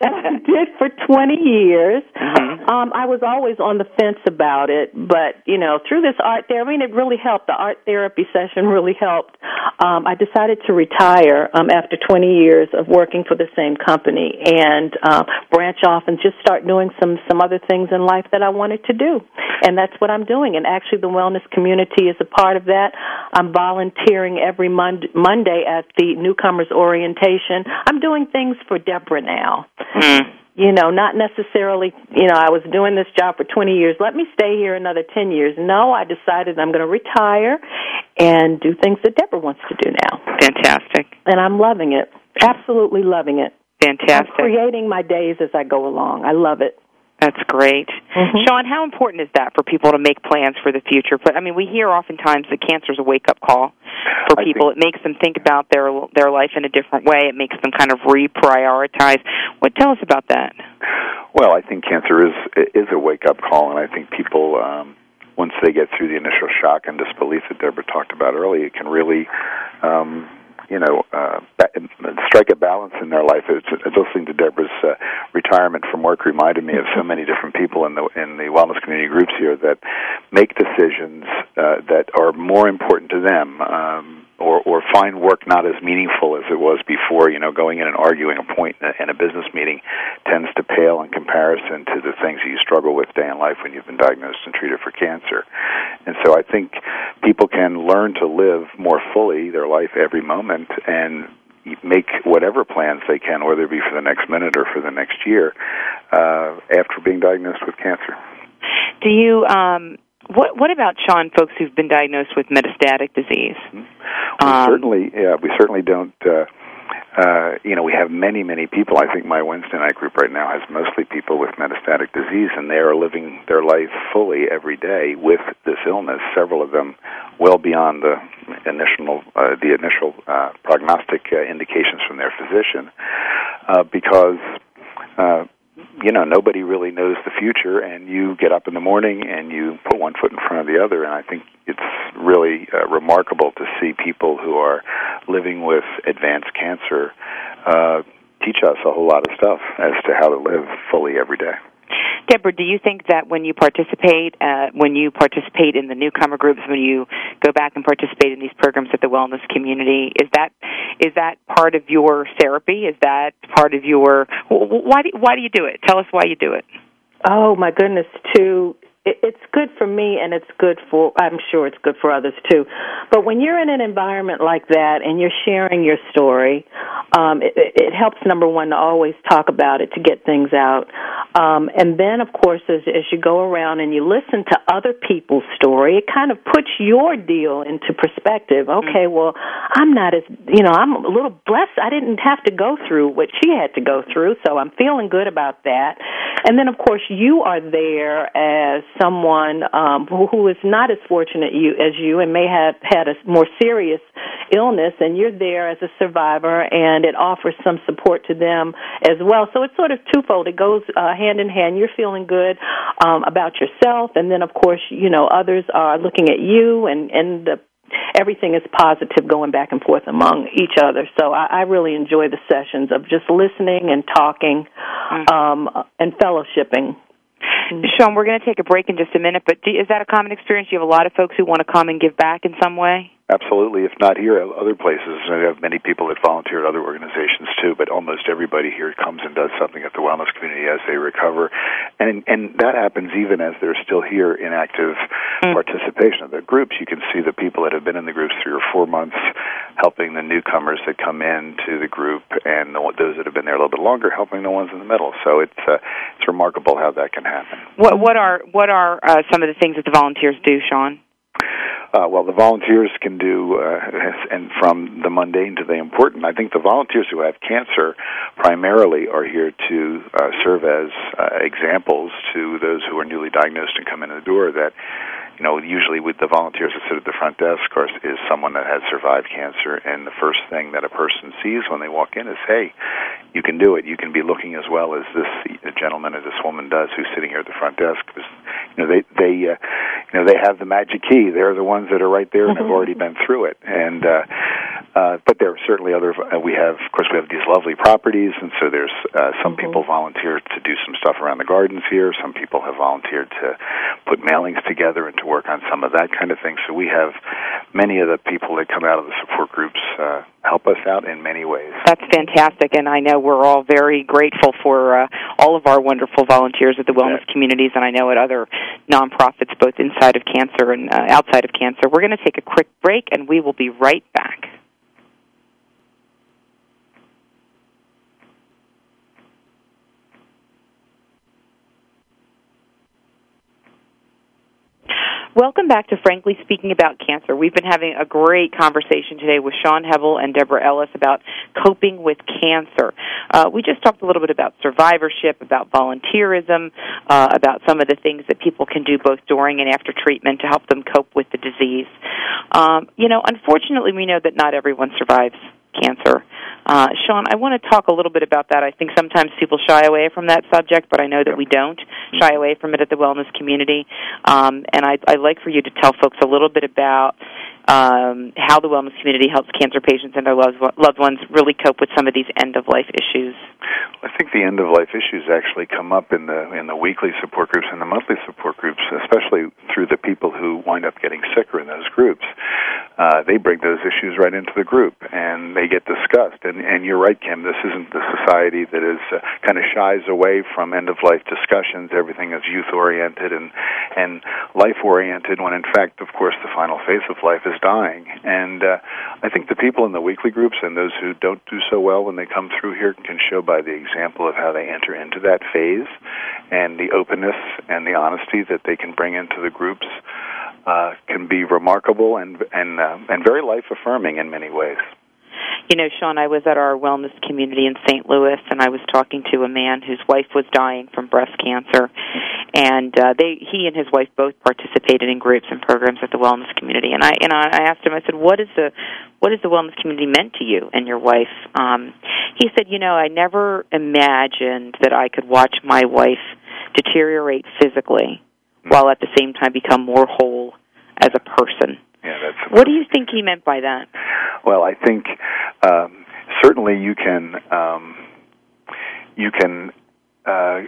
that I [LAUGHS] did for 20 years. Mm-hmm. Um, I was always on the fence about it, but you know, through this art therapy, I mean, it really helped. The art therapy session really helped. Um, I decided to retire um, after 20 years of working for the same company and uh, branch off and just start doing some some other things in life that I wanted to do, and that's what I'm doing. And actually, the wellness community is a part of that. I'm volunteering every Monday, Monday at the newcomers orientation. I'm doing things for Deborah now. Mm. You know, not necessarily, you know, I was doing this job for 20 years. Let me stay here another 10 years. No, I decided I'm going to retire and do things that Deborah wants to do now. Fantastic. And I'm loving it. Absolutely loving it. Fantastic. I'm creating my days as I go along. I love it. That's great. Mm-hmm. Sean, how important is that for people to make plans for the future? But I mean, we hear oftentimes that cancer is a wake up call for people. think- It makes them think about their their life in a different way. It makes them kind of reprioritize. What tell us about that? Well, I think cancer is is a wake up call, and I think people um, once they get through the initial shock and disbelief that Deborah talked about earlier, it can really. Um, you know, uh, strike a balance in their life. It's, it's listening to Deborah's uh, retirement from work reminded me of so many different people in the in the wellness community groups here that make decisions uh, that are more important to them. Um, or, or find work not as meaningful as it was before. You know, going in and arguing a point in a, in a business meeting tends to pale in comparison to the things that you struggle with day in life when you've been diagnosed and treated for cancer. And so I think people can learn to live more fully their life every moment and make whatever plans they can, whether it be for the next minute or for the next year, uh, after being diagnosed with cancer. Do you um what what about Sean folks who've been diagnosed with metastatic disease? We Um, certainly, yeah, we certainly don't. Uh, uh, you know, we have many, many people. I think my Wednesday night group right now has mostly people with metastatic disease, and they are living their life fully every day with this illness. Several of them well beyond the initial, uh, the initial uh, prognostic uh, indications from their physician, uh, because. Uh, you know nobody really knows the future and you get up in the morning and you put one foot in front of the other and i think it's really uh, remarkable to see people who are living with advanced cancer uh, teach us a whole lot of stuff as to how to live fully every day Deborah, do you think that when you participate, uh, when you participate in the newcomer groups, when you go back and participate in these programs at the wellness community, is that is that part of your therapy? Is that part of your wh- wh- why do, why do you do it? Tell us why you do it. Oh my goodness, to it's good for me and it's good for I'm sure it's good for others too. But when you're in an environment like that and you're sharing your story, um, it, it helps number one to always talk about it to get things out, um, and then of course as as you go around and you listen to other people's story, it kind of puts your deal into perspective. Okay, well I'm not as you know I'm a little blessed. I didn't have to go through what she had to go through, so I'm feeling good about that. And then of course you are there as someone um, who, who is not as fortunate you as you and may have had a more serious illness, and you're there as a survivor, and it offers some support to them as well. So it's sort of twofold. It goes uh, hand in hand. You're feeling good um, about yourself, and then of course you know others are looking at you, and and the everything is positive going back and forth among each other. So I, I really enjoy the sessions of just listening and talking um, and fellowshipping. Mm-hmm. Sean, we're going to take a break in just a minute, but do, is that a common experience? Do you have a lot of folks who want to come and give back in some way? Absolutely. If not here, other places. I have many people that volunteer at other organizations too, but almost everybody here comes and does something at the wellness community as they recover, and and that happens even as they're still here in active mm. participation of the groups. You can see the people that have been in the groups three or four months, helping the newcomers that come in to the group, and the, those that have been there a little bit longer, helping the ones in the middle. So it's uh, it's remarkable how that can happen. What what are what are uh, some of the things that the volunteers do, Sean? Uh, well, the volunteers can do, uh, and from the mundane to the important. I think the volunteers who have cancer primarily are here to uh, serve as uh, examples to those who are newly diagnosed and come in the door that you know, usually with the volunteers that sit at the front desk, of course, is someone that has survived cancer, and the first thing that a person sees when they walk in is, "Hey, you can do it. You can be looking as well as this gentleman or this woman does who's sitting here at the front desk." Because you know, they they uh, you know they have the magic key. They're the ones that are right there and have already been through it. And uh, uh, but there are certainly other. Uh, we have, of course, we have these lovely properties, and so there's uh, some mm-hmm. people volunteer to do some stuff around the gardens here. Some people have volunteered to put mailings together and to work on some of that kind of thing. So we have many of the people that come out of the support groups uh, help us out in many ways. That's fantastic, and I know we're all very grateful for uh, all of our wonderful volunteers at the wellness yeah. communities, and I know at other nonprofits, both inside of cancer and uh, outside of cancer. We're going to take a quick break, and we will be right back. Welcome back to Frankly Speaking About Cancer. We've been having a great conversation today with Sean Hevel and Deborah Ellis about coping with cancer. Uh, we just talked a little bit about survivorship, about volunteerism, uh, about some of the things that people can do both during and after treatment to help them cope with the disease. Um, you know, unfortunately, we know that not everyone survives cancer. Uh, Sean, I want to talk a little bit about that. I think sometimes people shy away from that subject, but I know that we don't shy away from it at the wellness community. Um, and I, I'd like for you to tell folks a little bit about um, how the wellness community helps cancer patients and their loved, loved ones really cope with some of these end of life issues. I think the end of life issues actually come up in the in the weekly support groups and the monthly support groups, especially through the people who wind up getting sicker in those groups. Uh, they bring those issues right into the group and they get discussed. And and you're right, Kim. This isn't the society that is uh, kind of shies away from end of life discussions. Everything is youth oriented and and life oriented. When in fact, of course, the final phase of life is dying. And uh, I think the people in the weekly groups and those who don't do so well when they come through here can show by the example of how they enter into that phase and the openness and the honesty that they can bring into the groups uh, can be remarkable and and uh, and very life affirming in many ways. You know, Sean, I was at our wellness community in St. Louis, and I was talking to a man whose wife was dying from breast cancer, and uh, they he and his wife both participated in groups and programs at the wellness community. And I and I asked him, I said, "What is the what is the wellness community meant to you and your wife?" Um, he said, "You know, I never imagined that I could watch my wife deteriorate physically while at the same time become more whole as a person." Yeah, that's. What do you think he meant by that? Well, I think um, certainly you can um, you can uh,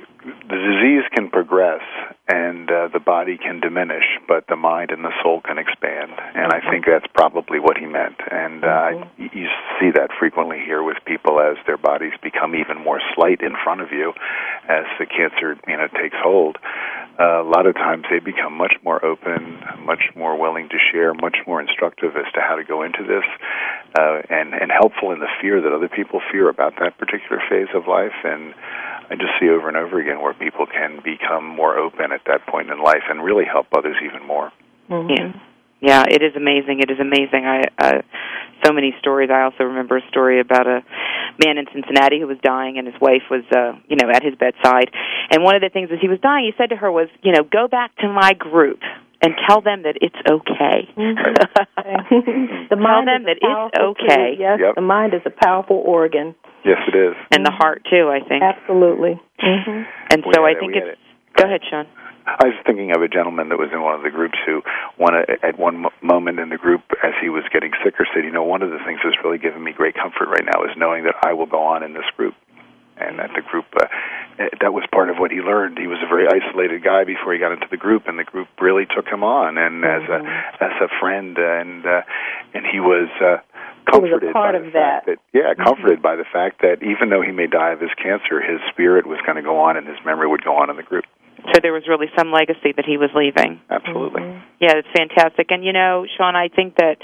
the disease can progress and uh, the body can diminish, but the mind and the soul can expand. And I think that's probably what he meant. And uh, mm-hmm. you see that frequently here with people as their bodies become even more slight in front of you as the cancer you know takes hold. Uh, a lot of times they become much more open, much more willing to share, much more instructive as to how to go into this, uh, and and helpful in the fear that other people fear about that particular phase of life. And I just see over and over again where people can become more open at that point in life and really help others even more. Mm-hmm. Yeah. Yeah, it is amazing. It is amazing. I uh so many stories. I also remember a story about a man in Cincinnati who was dying and his wife was uh, you know, at his bedside. And one of the things as he was dying, he said to her was, you know, go back to my group and tell them that it's okay. Mm-hmm. [LAUGHS] the mind tell them that it's okay. Tool. Yes, yep. the mind is a powerful organ. Yes, it is. And the heart too, I think. Absolutely. Mm-hmm. And so I think it's. It. Go ahead, Sean. I was thinking of a gentleman that was in one of the groups who, one at one moment in the group, as he was getting sicker, said, "You know, one of the things that's really given me great comfort right now is knowing that I will go on in this group." and that the group uh, that was part of what he learned. He was a very isolated guy before he got into the group, and the group really took him on and mm-hmm. as a mm-hmm. as a friend, and uh, and he was. Uh, comforted was part by of the that. fact that yeah, comforted mm-hmm. by the fact that even though he may die of his cancer, his spirit was going to go on and his memory would go on in the group. So there was really some legacy that he was leaving. Absolutely. Mm-hmm. Yeah, it's fantastic. And you know, Sean, I think that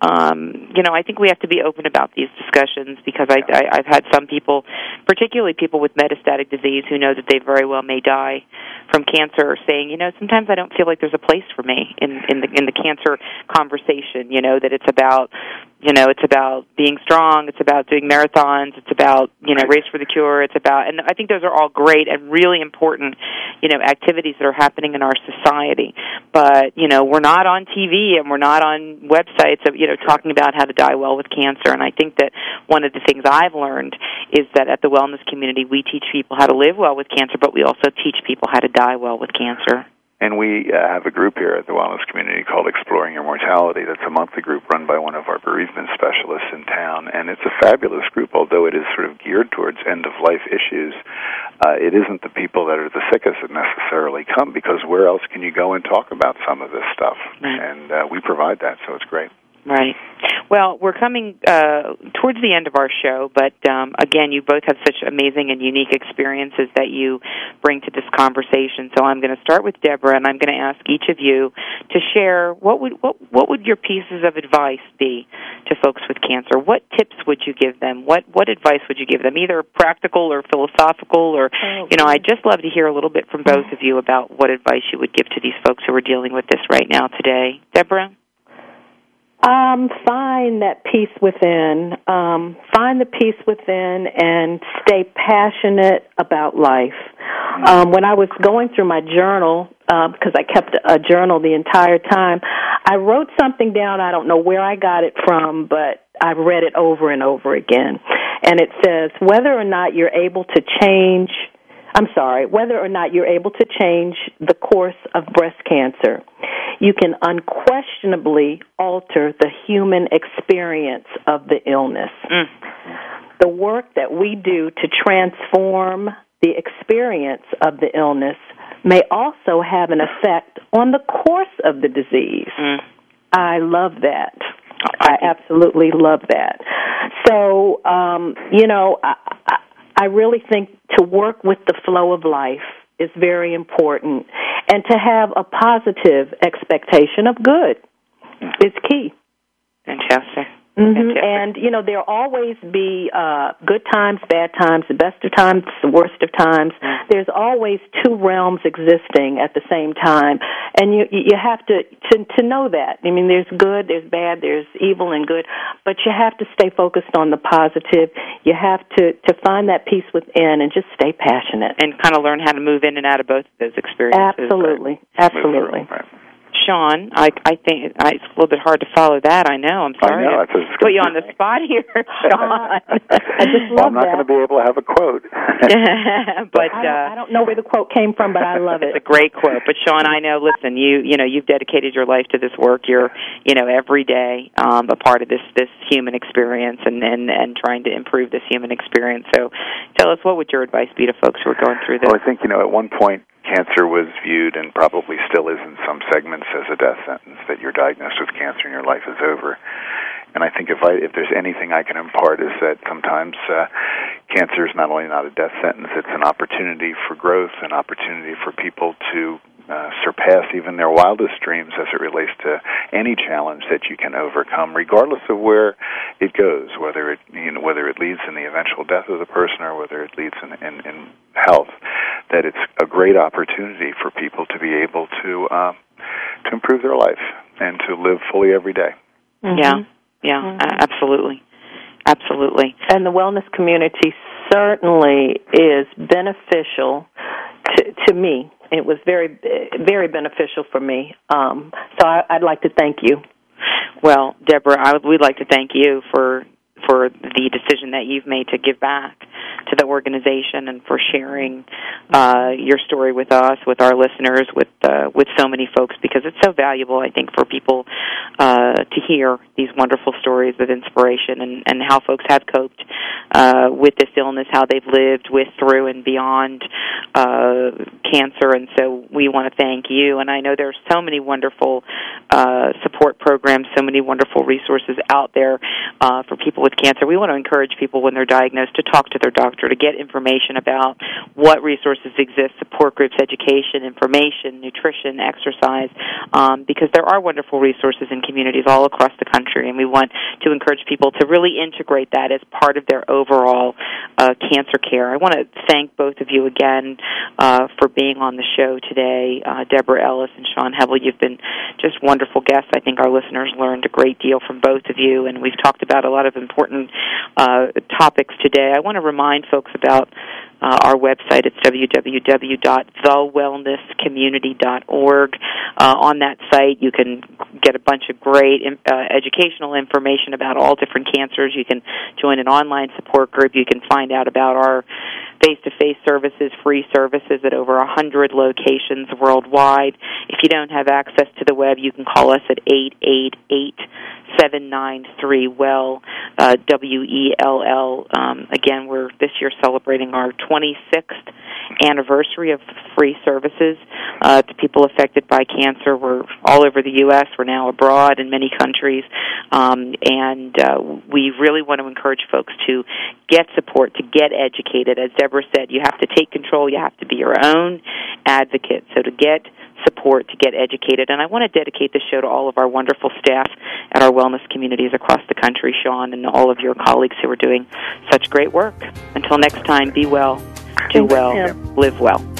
um, you know, I think we have to be open about these discussions because I, I I've had some people, particularly people with metastatic disease who know that they very well may die from cancer saying, you know, sometimes I don't feel like there's a place for me in in the in the cancer conversation, you know, that it's about you know it's about being strong it's about doing marathons it's about you know race for the cure it's about and i think those are all great and really important you know activities that are happening in our society. But you know we're not on tv and we're not on websites of you know talking about how to die well with cancer. And i think that one of the things i've learned is that at the wellness community we teach people how to live well with cancer but we also teach people how to die well with cancer and we uh, have a group here at the wellness community called Exploring Your Mortality. That's a monthly group run by one of our bereavement specialists in town. And it's a fabulous group, although it is sort of geared towards end of life issues. Uh, it isn't the people that are the sickest that necessarily come because where else can you go and talk about some of this stuff? Right. And uh, we provide that, so it's great. Right. Well, we're coming uh, towards the end of our show, but um, again, you both have such amazing and unique experiences that you bring to this conversation. So I'm going to start with Deborah, and I'm going to ask each of you to share what would what what would your pieces of advice be to folks with cancer? What tips would you give them? What what advice would you give them? Either practical or philosophical, or oh, you know, I'd just love to hear a little bit from both of you about what advice you would give to these folks who are dealing with this right now today. Deborah. Um, find that peace within. Um, find the peace within and stay passionate about life. Um, when I was going through my journal, uh, because I kept a journal the entire time, I wrote something down. I don't know where I got it from, but I've read it over and over again. And it says, whether or not you're able to change I'm sorry, whether or not you're able to change the course of breast cancer, you can unquestionably alter the human experience of the illness. Mm. The work that we do to transform the experience of the illness may also have an effect on the course of the disease. Mm. I love that. I absolutely love that. So, um, you know, I, I really think to work with the flow of life is very important and to have a positive expectation of good is key. Fantastic. Mm-hmm. And you know there'll always be uh, good times, bad times, the best of times, the worst of times. Mm-hmm. There's always two realms existing at the same time, and you you have to to to know that. I mean, there's good, there's bad, there's evil and good, but you have to stay focused on the positive. You have to to find that peace within and just stay passionate and kind of learn how to move in and out of both of those experiences. Absolutely, absolutely. Right. Sean. I I think I, it's a little bit hard to follow that. I know. I'm sorry I know. to put you on the spot here, [LAUGHS] Sean. I just love well, I'm not going to be able to have a quote. [LAUGHS] [LAUGHS] but I don't, uh, I don't know where the quote came from, but I love it. It's a great quote. But Sean, I know. Listen, you you know you've dedicated your life to this work. You're you know every day um, a part of this this human experience and and and trying to improve this human experience. So, tell us what would your advice be to folks who are going through this? Well, I think you know at one point cancer was viewed and probably still is in some segments as a death sentence that you're diagnosed with cancer and your life is over. And I think if I if there's anything I can impart is that sometimes uh, cancer is not only not a death sentence, it's an opportunity for growth, an opportunity for people to uh, surpass even their wildest dreams as it relates to any challenge that you can overcome, regardless of where it goes, whether it you know whether it leads in the eventual death of the person or whether it leads in, in, in health. That it's a great opportunity for people to be able to uh, to improve their life and to live fully every day. Mm-hmm. Yeah, yeah, mm-hmm. absolutely, absolutely. And the wellness community certainly is beneficial to, to me it was very very beneficial for me. Um, so I, I'd like to thank you. Well, Deborah, I would, we'd like to thank you for for the decision that you've made to give back to the organization and for sharing uh, your story with us, with our listeners, with uh, with so many folks because it's so valuable. I think for people uh, to hear these wonderful stories of inspiration and, and how folks have coped uh, with this illness, how they've lived with, through, and beyond uh, cancer. And so we want to thank you. And I know there's so many wonderful uh, support programs, so many wonderful resources out there for people with cancer. We want to encourage people when they're diagnosed to talk to their doctor to get information about what resources exist, support groups, education, information, nutrition, exercise, um, because there are wonderful resources in communities all across the country, and we want to encourage people to really integrate that as part of their overall uh, cancer care. I want to thank both of you again uh, for being on the show today. Uh, Deborah Ellis and Sean Hevel, you've been just wonderful guests. I think our listeners learned a great deal from both of you, and we've talked about a lot of important uh, topics today. I want to remind folks about uh, our website. It's www.thewellnesscommunity.org. Uh, on that site, you can get a bunch of great uh, educational information about all different cancers. You can join an online support group. You can find out about our face-to-face services, free services at over 100 locations worldwide. If you don't have access to the web, you can call us at 888 793 well uh, W E L L. Um, again, we're this year celebrating our 26th anniversary of free services uh, to people affected by cancer. We're all over the U.S. We're now abroad in many countries, um, and uh, we really want to encourage folks to get support, to get educated. As Deborah said, you have to take control. You have to be your own advocate. So to get support to get educated. And I want to dedicate this show to all of our wonderful staff at our wellness communities across the country, Sean, and all of your colleagues who are doing such great work. Until next time, be well, do well, live well.